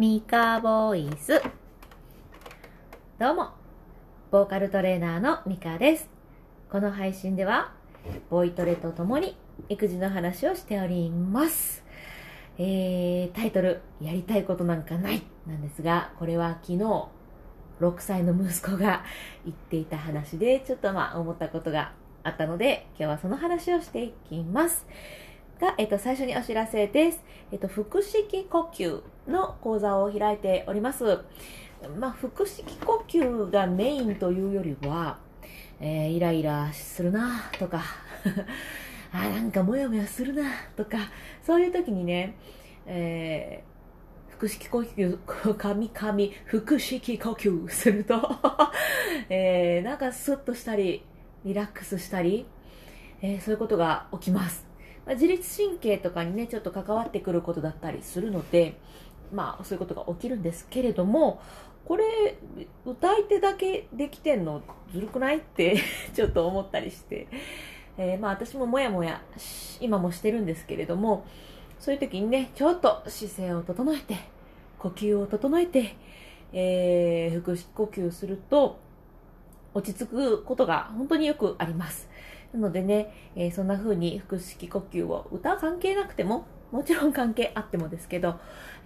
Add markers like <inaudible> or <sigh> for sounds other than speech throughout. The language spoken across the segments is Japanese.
ミカボイス。どうも、ボーカルトレーナーのミカです。この配信では、ボイトレとともに育児の話をしております。えー、タイトル、やりたいことなんかないなんですが、これは昨日、6歳の息子が言っていた話で、ちょっとまあ思ったことがあったので、今日はその話をしていきます。が、えっと、最初にお知らせです。えっと、腹式呼吸の講座を開いております。まあ、腹式呼吸がメインというよりは、えー、イライラするなとか <laughs> あ、なんかモヤモヤするなとか、そういう時にね、えー、腹式呼吸、神々、腹式呼吸すると <laughs> えー、なんかスッとしたり、リラックスしたり、えー、そういうことが起きます。まあ、自律神経とかにね、ちょっと関わってくることだったりするので、まあ、そういうことが起きるんですけれども、これ、歌い手だけできてんのずるくないって <laughs> ちょっと思ったりして、えー、まあ私ももやもや、今もしてるんですけれども、そういう時にね、ちょっと姿勢を整えて、呼吸を整えて、えー、腹式呼吸すると、落ち着くことが本当によくあります。なのでね、えー、そんな風に腹式呼吸を歌関係なくても、もちろん関係あってもですけど、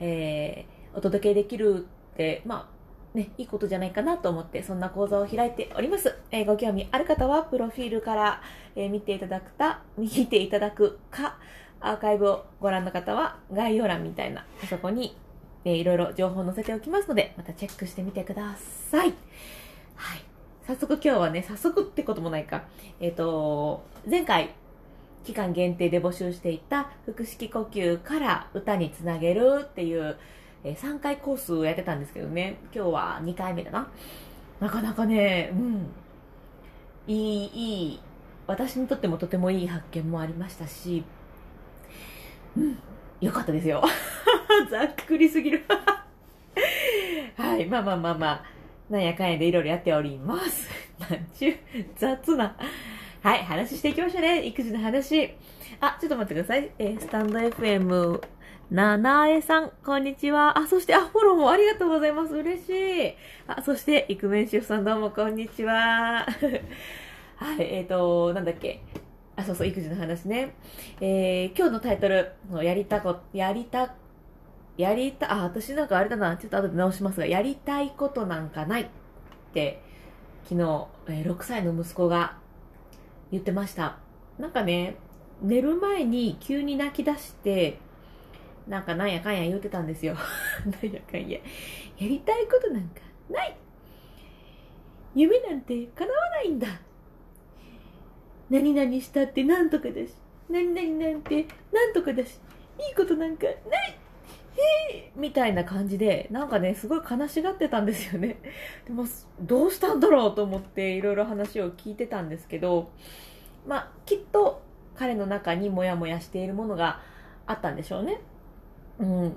えー、お届けできるって、まあ、ね、いいことじゃないかなと思って、そんな講座を開いております。えー、ご興味ある方は、プロフィールから、え、見ていただくた、見ていただくか、アーカイブをご覧の方は、概要欄みたいな、そこに、えー、いろいろ情報を載せておきますので、またチェックしてみてください。はい。早速今日はね、早速ってこともないか。えっ、ー、と、前回、期間限定で募集していた腹式呼吸から歌につなげるっていう、えー、3回コースをやってたんですけどね、今日は2回目だな。なかなかね、うん、いい、いい、私にとってもとてもいい発見もありましたし、うん、よかったですよ。<laughs> ざっくりすぎる。<laughs> はい、まあまあまあまあ。なんやかんやでいろいろやっております。<laughs> なんちゅう、雑な。はい、話していきましょうね。育児の話。あ、ちょっと待ってください。えー、スタンド FM、ななえさん、こんにちは。あ、そして、あ、フォローもありがとうございます。嬉しい。あ、そして、イクメンシェフさんどうもこんにちは。<laughs> はい、えっ、ー、と、なんだっけ。あ、そうそう、育児の話ね。えー、今日のタイトル、やりたこ、やりたやりた、あ、私なんかあれだな、ちょっと後で直しますが、やりたいことなんかないって、昨日、えー、6歳の息子が言ってました。なんかね、寝る前に急に泣き出して、なんかなんやかんや言うてたんですよ。<laughs> なんやかんや。やりたいことなんかない夢なんて叶わないんだ何々したってなんとかだし、何々なんてなんとかだし、いいことなんかないへみたいな感じで、なんかね、すごい悲しがってたんですよね。<laughs> でも、どうしたんだろうと思っていろいろ話を聞いてたんですけど、まあ、きっと彼の中にモヤモヤしているものがあったんでしょうね。うん。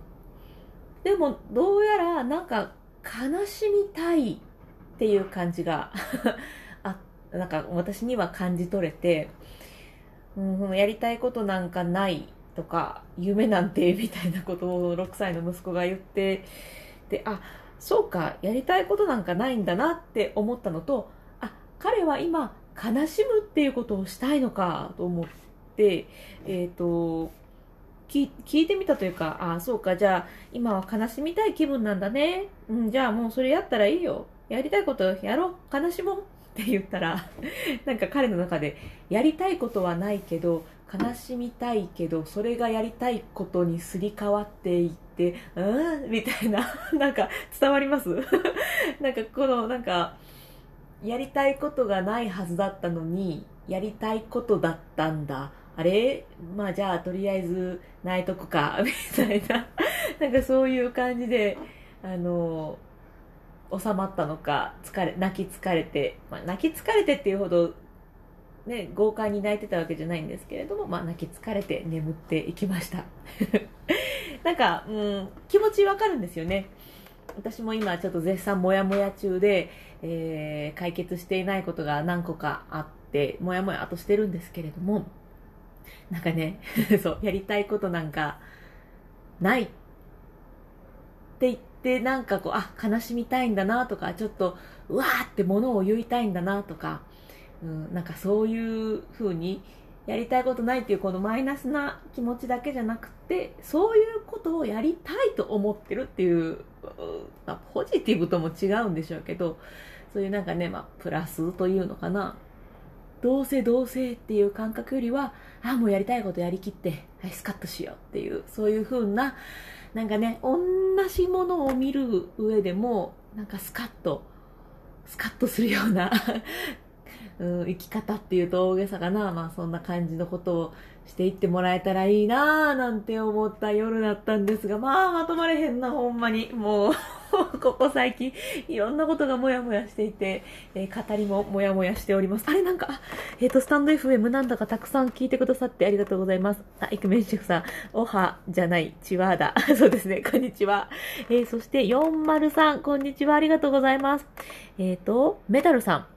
でも、どうやら、なんか、悲しみたいっていう感じが <laughs> あ、なんか私には感じ取れて、うん、やりたいことなんかないとか夢なんてみたいなことを6歳の息子が言ってであそうかやりたいことなんかないんだなって思ったのとあ彼は今悲しむっていうことをしたいのかと思ってえっ、ー、と聞いてみたというか、ああ、そうか、じゃあ、今は悲しみたい気分なんだね。うん、じゃあもうそれやったらいいよ。やりたいことやろう。悲しもう。って言ったら、なんか彼の中で、やりたいことはないけど、悲しみたいけど、それがやりたいことにすり替わっていって、うん？みたいな、<laughs> なんか伝わります？<laughs> なんかこの、なんか、やりたいことがないはずだったのに、やりたいことだったんだ。あれ？まあじゃあとりあえず泣いとくか、<laughs> みたいな。なんかそういう感じで、あの、収まったのか、疲れ、泣き疲れて、まあ泣き疲れてっていうほどね、豪快に泣いてたわけじゃないんですけれども、まあ、泣き疲れて眠っていきました。<laughs> なんか、うん、気持ちわかるんですよね。私も今ちょっと絶賛モヤモヤ中で、えー、解決していないことが何個かあって、モヤモヤとしてるんですけれども、なんかね、<laughs> そう、やりたいことなんかないっていってなんかこうあ悲しみたいんだなとかちょっとうわーってものを言いたいんだなとか、うん、なんかそういう風にやりたいことないっていうこのマイナスな気持ちだけじゃなくてそういうことをやりたいと思ってるっていう、まあ、ポジティブとも違うんでしょうけどそういうなんかね、まあ、プラスというのかな。どうせどうせっていう感覚よりはああもうやりたいことやりきってはいスカッとしようっていうそういう風ななんかね同じものを見る上でもなんかスカッとスカッとするようなうん、生き方っていうと大げさかな、まあそんな感じのことをしていってもらえたらいいなぁなんて思った夜だったんですが、まあまとまれへんな、ほんまに。もうここ最近、いろんなことがもやもやしていて、えー、語りももやもやしております。あれなんか、えっ、ー、と、スタンド FM なんだかたくさん聞いてくださってありがとうございます。あ、イクメンシェフさん、おはじゃない、チワーだ。<laughs> そうですね、こんにちは。えー、そして403、こんにちは、ありがとうございます。えっ、と、メタルさん。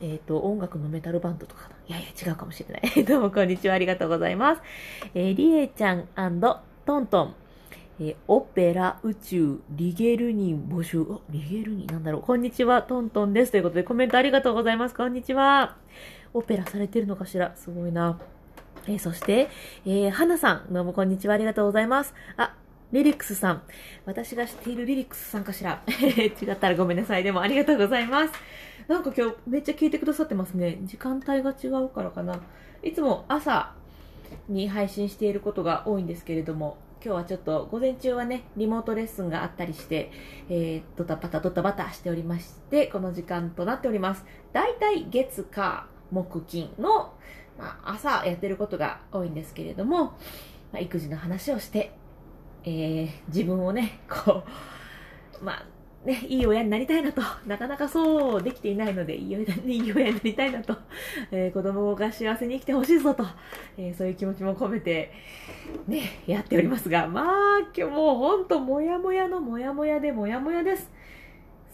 えっ、ー、と、音楽のメタルバンドとかかいやいや、違うかもしれない。<laughs> どうも、こんにちは。ありがとうございます。えー、りえちゃんトントン。えー、オペラ宇宙リゲルニン募集。あリゲルニンなんだろう。こんにちは。トントンです。ということで、コメントありがとうございます。こんにちは。オペラされてるのかしら？すごいな。えー、そして、えー、花さん。どうもこんにちは。ありがとうございます。あ、リリックスさん。私が知っているリリックスさんかしら？<laughs> 違ったらごめんなさい。でもありがとうございます。なんか今日めっちゃ聞いてくださってますね。時間帯が違うからかな。いつも朝に配信していることが多いんですけれども、今日はちょっと午前中はね、リモートレッスンがあったりして、えー、ドタバタドタバタしておりまして、この時間となっております。だいたい月、火、木、金の、まあ、朝やってることが多いんですけれども、まあ、育児の話をして、えー、自分をね、こう、まあ、ね、いい親になりたいなと、<laughs> なかなかそうできていないので、いい親 <laughs> いい親になりたいなと、えー、子供が幸せに生きてほしいぞと、えー、そういう気持ちも込めて、ね、やっておりますが、まあ、今日もうほんと、もやもやのもやもやでもやもやです。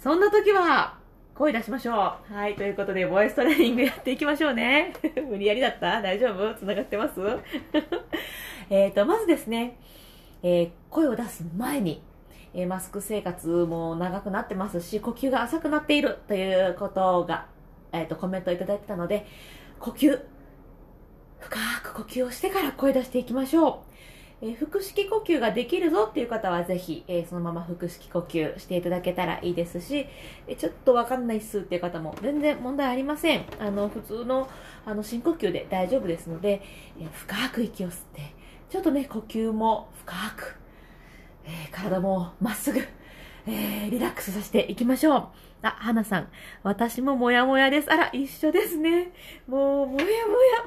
そんな時は、声出しましょう。はい、ということで、ボイストレーニングやっていきましょうね。<laughs> 無理やりだった？大丈夫？繋がってます？えっと、まずですね、えー、声を出す前に、えマスク生活も長くなってますし、呼吸が浅くなっているということが、えっ、ー、と、コメントいただいてたので、呼吸、深く呼吸をしてから声出していきましょう。えー、腹式呼吸ができるぞっていう方はぜひ、えー、そのまま腹式呼吸していただけたらいいですし、えちょっとわかんないっすっていう方も全然問題ありません。あの、普通のあの深呼吸で大丈夫ですので、え深く息を吸って、ちょっとね、呼吸も深くえー、体もまっすぐ、えー、リラックスさせていきましょう。あ、花さん。私ももやもやです。あら、一緒ですね。もう、もやもや。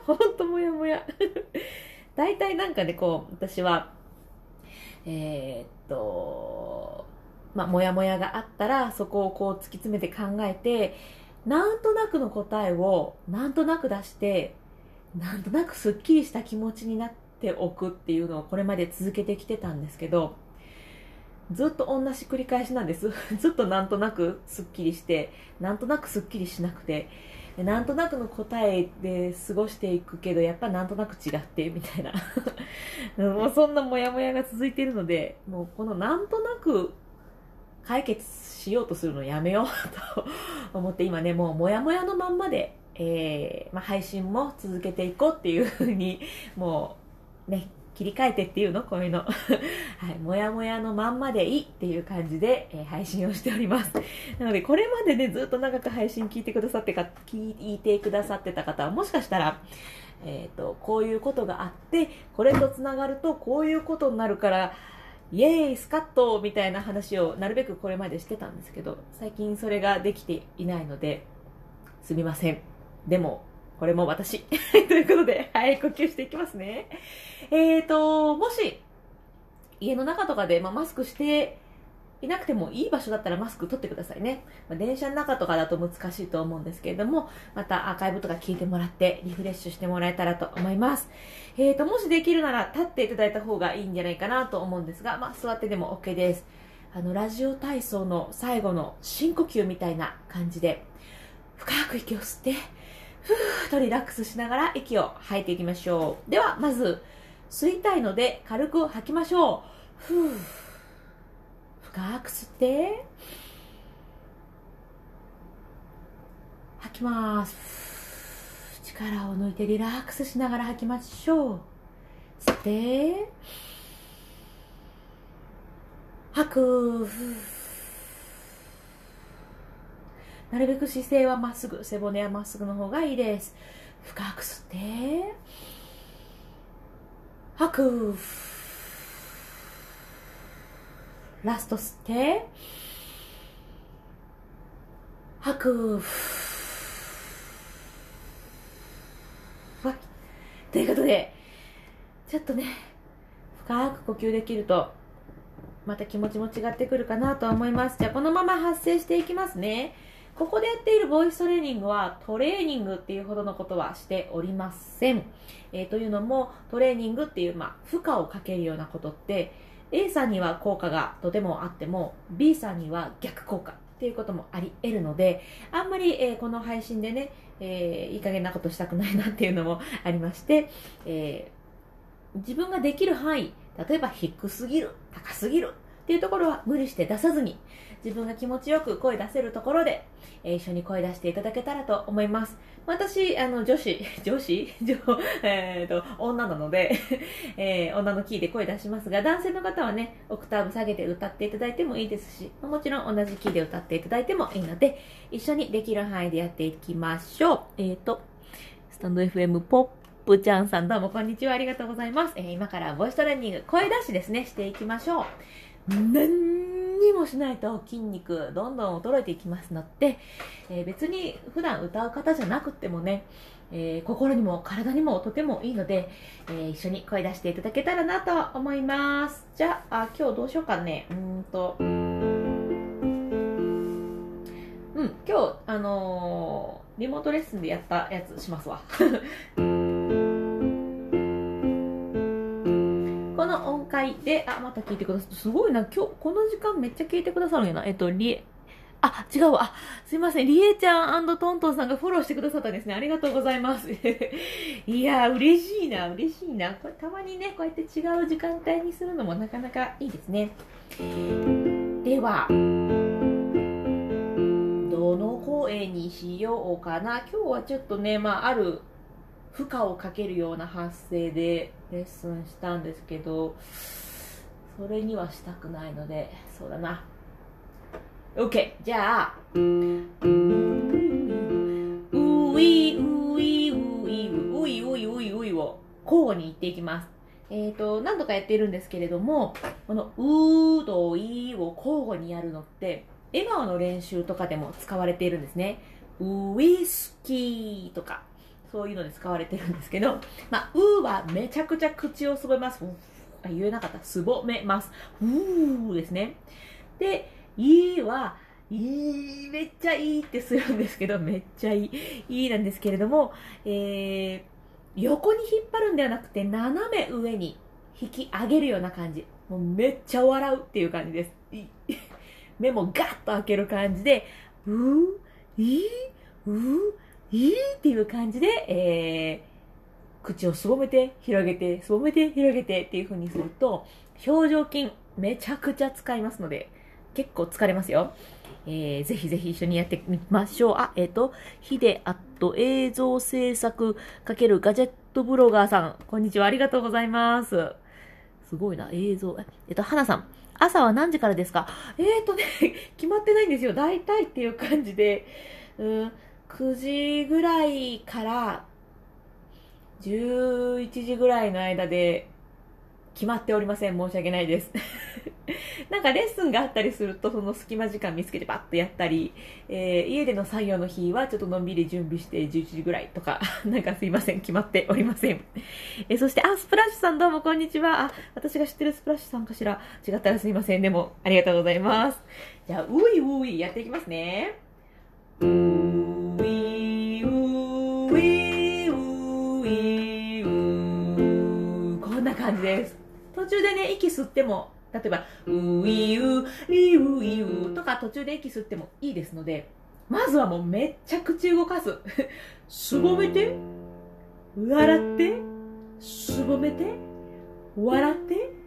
ほんともやもや。<laughs> 大体なんかね、こう、私は、えー、っと、まあ、もやもやがあったら、そこをこう突き詰めて考えて、なんとなくの答えを、なんとなく出して、なんとなくすっきりした気持ちになっておくっていうのをこれまで続けてきてたんですけど、ずっと同じ繰り返しなんです。<laughs> ずっとなんとなくすっきりして、なんとなくすっきりしなくて、なんとなくの答えで過ごしていくけど、やっぱなんとなく違ってみたいな。<laughs> もうそんなモヤモヤが続いているので、もうこのなんとなく解決しようとするのやめよう <laughs> と思って今ね、もうモヤモヤのまんまで、えー、まあ、配信も続けていこうっていうふうに、もうね、切り替えてっていうの？こういうの。<laughs> はい。もやもやのまんまでいいっていう感じで、えー、配信をしております。なので、これまでね、ずっと長く配信聞いてくださってか、聞いてくださってた方は、もしかしたら、えっ、ー、と、こういうことがあって、これと繋がるとこういうことになるから、イエーイスカッとみたいな話をなるべくこれまでしてたんですけど、最近それができていないので、すみません。でも、これも私。<laughs> ということで、はい、呼吸していきますね。えーと、もし、家の中とかで、まあ、マスクしていなくてもいい場所だったらマスク取ってくださいね。まあ、電車の中とかだと難しいと思うんですけれども、またアーカイブとか聞いてもらってリフレッシュしてもらえたらと思います。えーと、もしできるなら立っていただいた方がいいんじゃないかなと思うんですが、まあ、座ってでも OK です。あの、ラジオ体操の最後の深呼吸みたいな感じで、深く息を吸って、ふーっとリラックスしながら息を吐いていきましょう。では、まず、吸いたいので軽く吐きましょう。ふー。深く吸って吐きます力を抜いてリラックスしながら吐きましょう吸って吐くなるべく姿勢はまっすぐ背骨はまっすぐの方がいいです。深く吸って。吐く。ラスト吸って。吐く。はいということでちょっとね深く呼吸できるとまた気持ちも違ってくるかなと思います。じゃあこのまま発声していきますね。ここでやっているボイストレーニングはトレーニングっていうほどのことはしておりません。えー、というのもトレーニングっていう、まあ、負荷をかけるようなことって A さんには効果がとてもあっても B さんには逆効果っていうこともあり得るのであんまり、えー、この配信でね、えー、いい加減なことしたくないなっていうのもありまして、え自分ができる範囲例えば低すぎる高すぎるっていうところは無理して出さずに自分が気持ちよく声出せるところで、えー、一緒に声出していただけたらと思います。私、あの、女子、<laughs> 女子？女、えーと、女なので <laughs> えー、女のキーで声出しますが、男性の方はね、オクターブ下げて歌っていただいてもいいですし、もちろん同じキーで歌っていただいてもいいので、一緒にできる範囲でやっていきましょう。えーと、スタンド FM ポップちゃんさんどうもこんにちは。ありがとうございます。えー、今からボイストレーニング、声出しですね、していきましょう。何にもしないと筋肉どんどん衰えていきますので、えー、別に普段歌う方じゃなくてもね、えー、心にも体にもとてもいいので、えー、一緒に声出していただけたらなと思います。じゃあ、今日どうしようかね。うんと、うん、今日、あの、リモートレッスンでやったやつしますわ。<laughs> 音階で、あ、また聞いてくださって、すごいな、今日、この時間めっちゃ聞いてくださるんやな。えっと、りえ、あ、違うわ。あ、すいません。りえちゃんトントンさんがフォローしてくださったんですね。ありがとうございます。<laughs> いやー、嬉しいな、嬉しいな。これたまにね、こうやって違う時間帯にするのもなかなかいいですね。では、どの声にしようかな。今日はちょっとね、まあ、ある負荷をかけるような発声でレッスンしたんですけどそれにはしたくないのでそうだな。OK じゃあういういういういういういういを交互に言っていきます。えっ、ー、と何度かやっているんですけれどもこのうといを交互にやるのって笑顔の練習とかでも使われているんですね。ウイスキーとか。そういうので使われてるんですけど、まあ、うはめちゃくちゃ口をすぼめます。あ言えなかった。すぼめます。うーですね。で、いは、いい、めっちゃいいってするんですけど、めっちゃいい、いいなんですけれども、えー、横に引っ張るんではなくて、斜め上に引き上げるような感じ。もうめっちゃ笑うっていう感じです。目もガッと開ける感じで、うー、いい、うー、いいっていう感じで、えー、口をすぼめて、広げて、すぼめて、広げてっていう風にすると、表情筋めちゃくちゃ使いますので、結構疲れますよ。えー、ぜひぜひ一緒にやってみましょう。あ、えっ、ー、と、ヒデアット映像制作×ガジェットブロガーさん、こんにちは。ありがとうございます。すごいな、映像。えっ、ー、と、花さん、朝は何時からですか？えっ、ー、とね、<laughs> 決まってないんですよ。大体っていう感じで、うん9時ぐらいから11時ぐらいの間で決まっておりません。申し訳ないです。<laughs> なんかレッスンがあったりすると、その隙間時間見つけてバッとやったり、えー、家での作業の日はちょっとのんびり準備して11時ぐらいとか、<laughs> なんかすいません、決まっておりません。えー、そして、あ、スプラッシュさんどうもこんにちは。あ、私が知ってるスプラッシュさんかしら？違ったらすいません。でも、ありがとうございます。じゃあ、ういういやっていきますね。じです。途中でね息吸っても例えば「ういうりういう」とか途中で息吸ってもいいですのでまずはもうめっちゃ口動かす。すぼめて。笑って。すぼめて。笑って。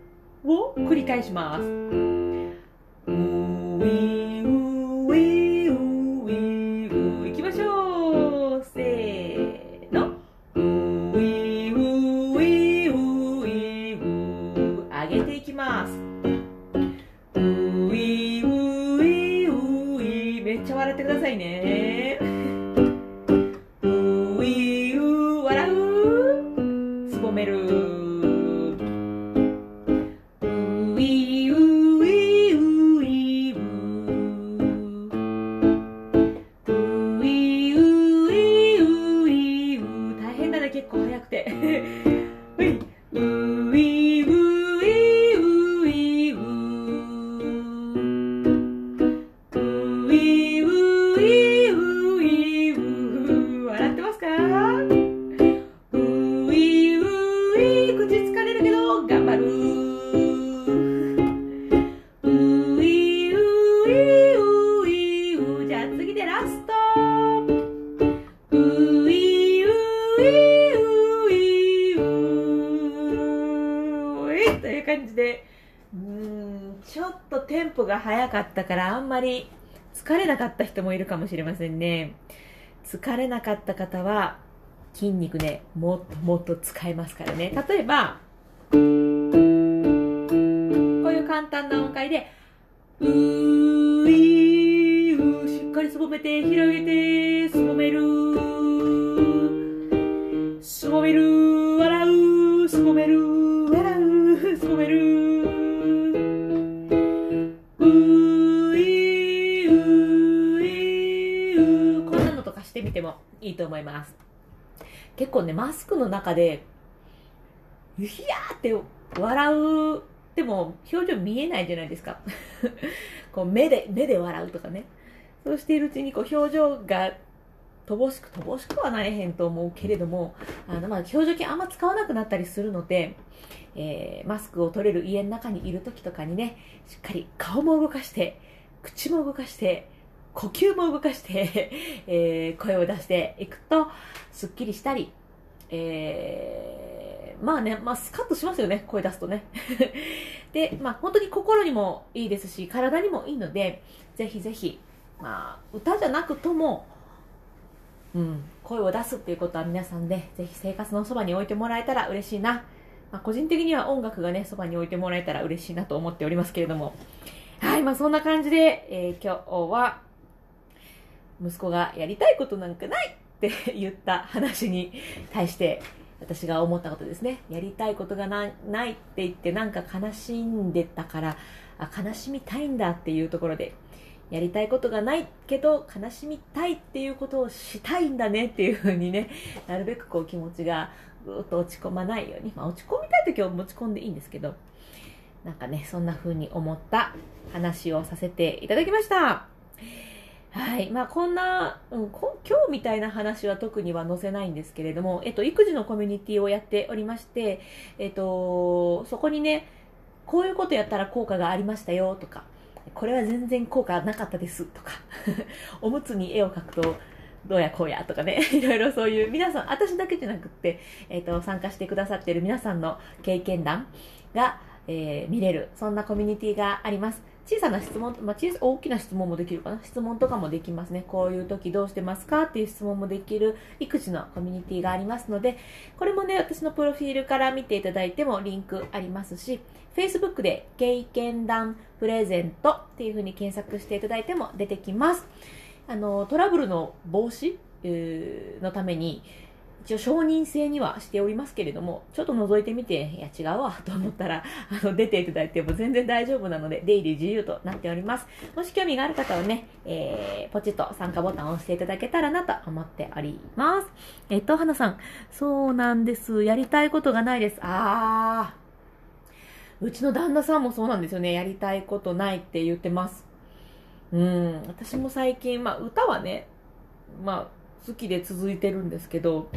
を繰り返しますめっちゃ笑ってくださいね。テンポが速かったからあんまり疲れなかった人もいるかもしれませんね。疲れなかった方は筋肉ねもっともっと使えますからね。例えばこういう簡単な音階でうーいうしっかりすぼめて広げてすぼめる。すぼめる。なのとかしてみてもいいと思います。結構ねマスクの中でヒヤーって笑うでも表情見えないじゃないですか。<laughs> こう目で目で笑うとかね。そうしているうちにこう表情が乏しく乏しくはなれへんと思うけれどもあのまあ表情筋あんま使わなくなったりするので、えーマスクを取れる家の中にいる時とかにねしっかり顔も動かして口も動かして呼吸も動かして、<laughs> えー声を出していくとすっきりしたり、えーまあね、まあ、スカッとしますよね声出すとね <laughs> で、まあ、本当に心にもいいですし体にもいいのでぜひぜひ、まあ、歌じゃなくともうん、声を出すっていうことは皆さんで、ぜひ生活のそばに置いてもらえたら嬉しいな。まあ、個人的には音楽がね、そばに置いてもらえたら嬉しいなと思っておりますけれども。はい、まあそんな感じで、えー今日は、息子がやりたいことなんかないって <laughs> 言った話に対して、私が思ったことですね。やりたいことがないって言って、なんか悲しんでたから、あ、悲しみたいんだっていうところで、やりたいことがないけど悲しみたいっていうことをしたいんだねっていうふうにねなるべくこう気持ちがぐーっと落ち込まないように、まあ、落ち込みたい時は持ち込んでいいんですけどなんかねそんな風に思った話をさせていただきましたはい。まあこんな、うん、こ今日みたいな話は特には載せないんですけれども、えっと、育児のコミュニティをやっておりまして、えっと、そこにねこういうことやったら効果がありましたよとかこれは全然効果なかったですとか <laughs> おむつに絵を描くとどうやこうやとかね <laughs> いろいろそういう皆さん私だけじゃなくって、えー、と参加してくださっている皆さんの経験談が、えー見れるそんなコミュニティがあります。小さな質問、まあ、小さ大きな質問もできるかな。質問とかもできますね。こういう時どうしてますかっていう質問もできる育児のコミュニティがありますのでこれもね私のプロフィールから見ていただいてもリンクありますし Facebook で経験談プレゼントっていう風に検索していただいても出てきます。あのトラブルの防止えーのために一応承認制にはしておりますけれどもちょっと覗いてみていや違うわ <laughs> と思ったらあの出ていただいても全然大丈夫なので出入り自由となっております。もし興味がある方はね、えーポチッと参加ボタンを押していただけたらなと思っております。えっと花さん。そうなんです。やりたいことがないです。あー。うちの旦那さんもそうなんですよね。やりたいことないって言ってます。うん。私も最近、まあ、歌はね、まあ、好きで続いてるんですけど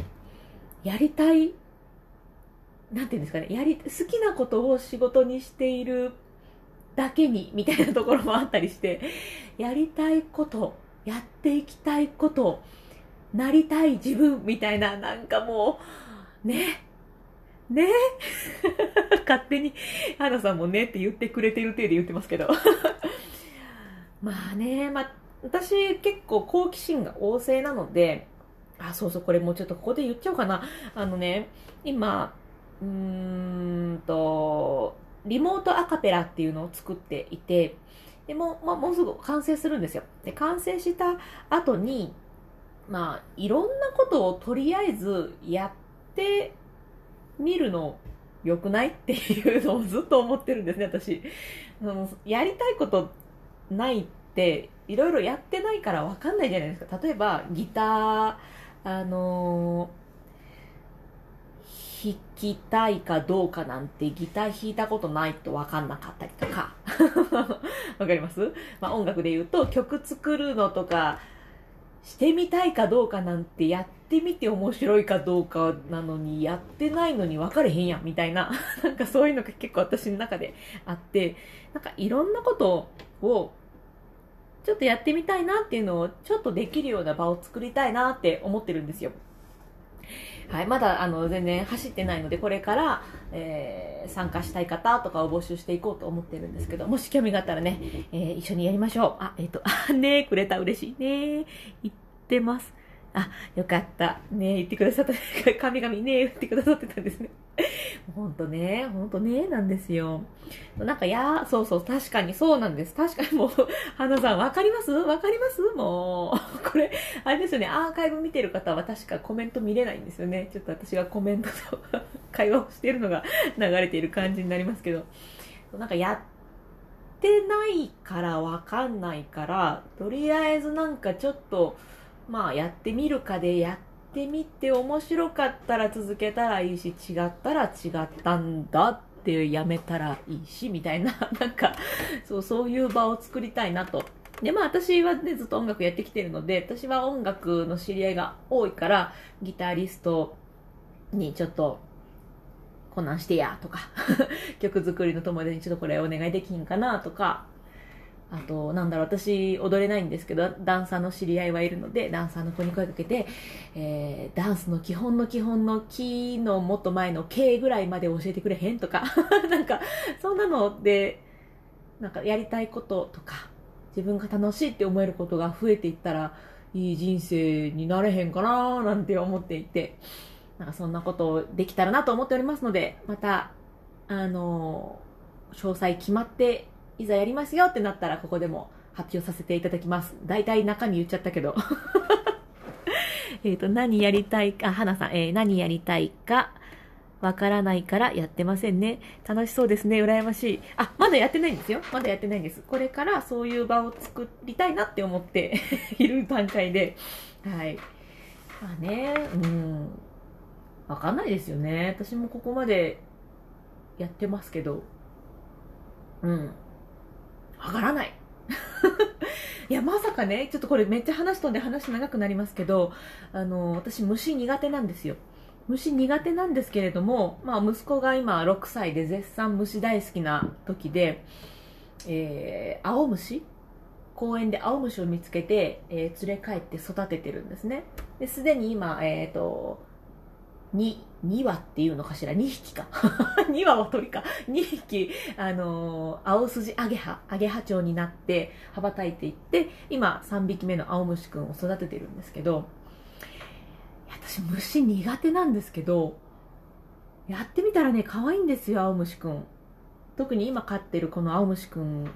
やりたいなんていうんですかねやり好きなことを仕事にしているだけにみたいなところもあったりしてやりたいことやっていきたいことなりたい自分みたいななんかもうねね <laughs> 勝手に花さんもねって言ってくれてる体で言ってますけど。<laughs> まあね、まあ、私結構好奇心が旺盛なので、あ、そうそう、これもうちょっとここで言っちゃおうかな。あのね、今、うーんと、リモートアカペラっていうのを作っていて、でも、まあ、もうすぐ完成するんですよ。で、完成した後に、まあ、いろんなことをとりあえずやってみるの良くないっていうのをずっと思ってるんですね、<laughs> 私。やりたいことないって、いろいろやってないからわかんないじゃないですか。例えば、ギター、あのー、弾きたいかどうかなんてギター弾いたことないとわかんなかったりとか。<laughs> わかります？まあ音楽で言うと曲作るのとかしてみたいかどうかなんてやってみて面白いかどうかなのにやってないのに分かれへんやんみたいな。<laughs> なんかそういうのが結構私の中であって。なんかいろんなことをちょっとやってみたいなっていうのをちょっとできるような場を作りたいなって思ってるんですよ。はい、まだあの全然走ってないので、これから、えー、参加したい方とかを募集していこうと思ってるんですけど、もし興味があったらね、えー、一緒にやりましょう。あ、えっ、ー、と、あ、ねくれた嬉しいね言ってます。あ、よかった。ね言ってくださった、<laughs> 神々ね言ってくださってたんですね。ほんとね、ほんとね、なんですよ。なんか、やそうそう、確かにそうなんです。確かにもう、<laughs> 花さん、わかります？わかります？もう、<laughs> これ、あれですよね、アーカイブ見てる方は確かコメント見れないんですよね。ちょっと私がコメントと <laughs> 会話をしてるのが流れている感じになりますけど、なんかやってないからわかんないから、とりあえずなんかちょっと、まあやってみるかでやっててみて面白かったら続けたらいいし違ったら違ったんだってやめたらいいしみたいな。<laughs> なんかそうそういう場を作りたいなと。でまあ私はねずっと音楽やってきてるので私は音楽の知り合いが多いからギタリストにちょっとこんなんしてやとか <laughs> 曲作りの友達にちょっとこれお願いできんかなとかあと、なんだろう、私踊れないんですけど、ダンサーの知り合いはいるので、ダンサーの子に声かけて、えー、ダンスの基本の基本のキのもっと前の K ぐらいまで教えてくれへんとか、<laughs> なんか、そんなので、なんかやりたいこととか、自分が楽しいって思えることが増えていったら、いい人生になれへんかなーなんて思っていて、なんかそんなことをできたらなと思っておりますので、また、あの詳細決まっていざやりますよってなったらここでも発表させていただきます。大体中身言っちゃったけど。<laughs> えっと、何やりたいか、花さん、えー、何やりたいか、わからないからやってませんね。楽しそうですね。羨ましい。あ、まだやってないんですよ。まだやってないんです。これからそういう場を作りたいなって思って <laughs> いる段階で。はい。まあね、うん。わかんないですよね。私もここまでやってますけど。うん。わからない。<laughs> いや、まさかね、ちょっとこれめっちゃ話飛んで話長くなりますけど、あの、私虫苦手なんですよ。虫苦手なんですけれども、まあ息子が今6歳で絶賛虫大好きな時で、えー、青虫？公園で青虫を見つけて、えー、連れ帰って育ててるんですね。で、すでに今、えっ、ー、と、2、2羽っていうのかしら ?2 匹か。<laughs> 2羽は鳥か。2匹、あのー、青筋アゲハ、アゲハチョウになって羽ばたいていって、今3匹目の青虫くんを育ててるんですけど、私虫苦手なんですけど、やってみたらね、可愛いんですよ、青虫くん。特に今飼ってるこの青虫くん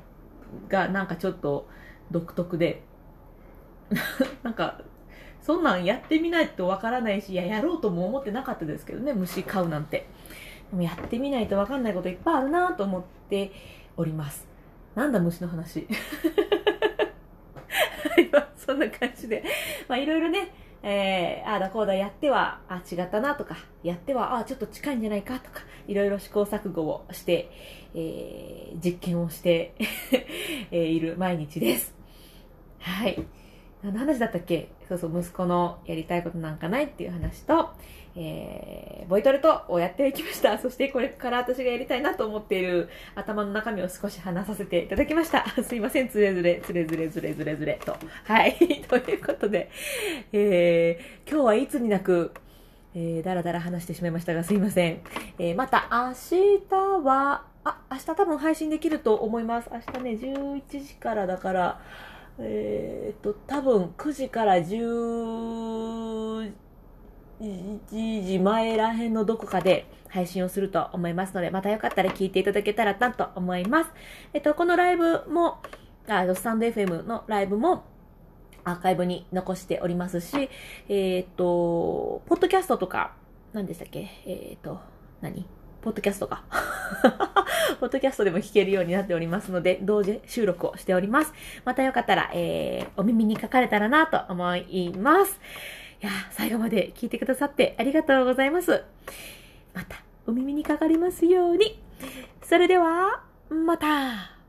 がなんかちょっと独特で、<laughs> なんかそんなんやってみないとわからないし、いや、やろうとも思ってなかったですけどね、虫飼うなんて。でもやってみないとわかんないこといっぱいあるなと思っております。なんだ虫の話。<laughs> そんな感じで。まあいろいろね、えー、ああだこうだやっては、あ違ったなとか、やっては、ああちょっと近いんじゃないかとか、いろいろ試行錯誤をして、えー、実験をして <laughs> いる毎日です。はい。何の話だったっけ？そうそう、息子のやりたいことなんかないっていう話と、えー、ボイトレとをやっていきました。<laughs> そしてこれから私がやりたいなと思っている頭の中身を少し話させていただきました。<laughs> すいません、つれずれ、つれずれずれずれずれと。はい。<laughs> ということで、えー、今日はいつになく、えー、だらだら話してしまいましたが、すいません。えー、また明日は、あ、明日多分配信できると思います。明日ね、11時からだから、えっ、と、多分9時から11時前らへんのどこかで配信をすると思いますので、またよかったら聞いていただけたらなと思います。えっと、このライブも、あスタンド FM のライブもアーカイブに残しておりますし、えっ、と、ポッドキャストとか、何でしたっけ？えっ、と、何？ポッドキャストか。<laughs> ポッドキャストでも聞けるようになっておりますので、同時収録をしております。またよかったら、えー、お耳に書かれたらなと思います。いや最後まで聞いてくださってありがとうございます。また、お耳にかかりますように。それでは、また。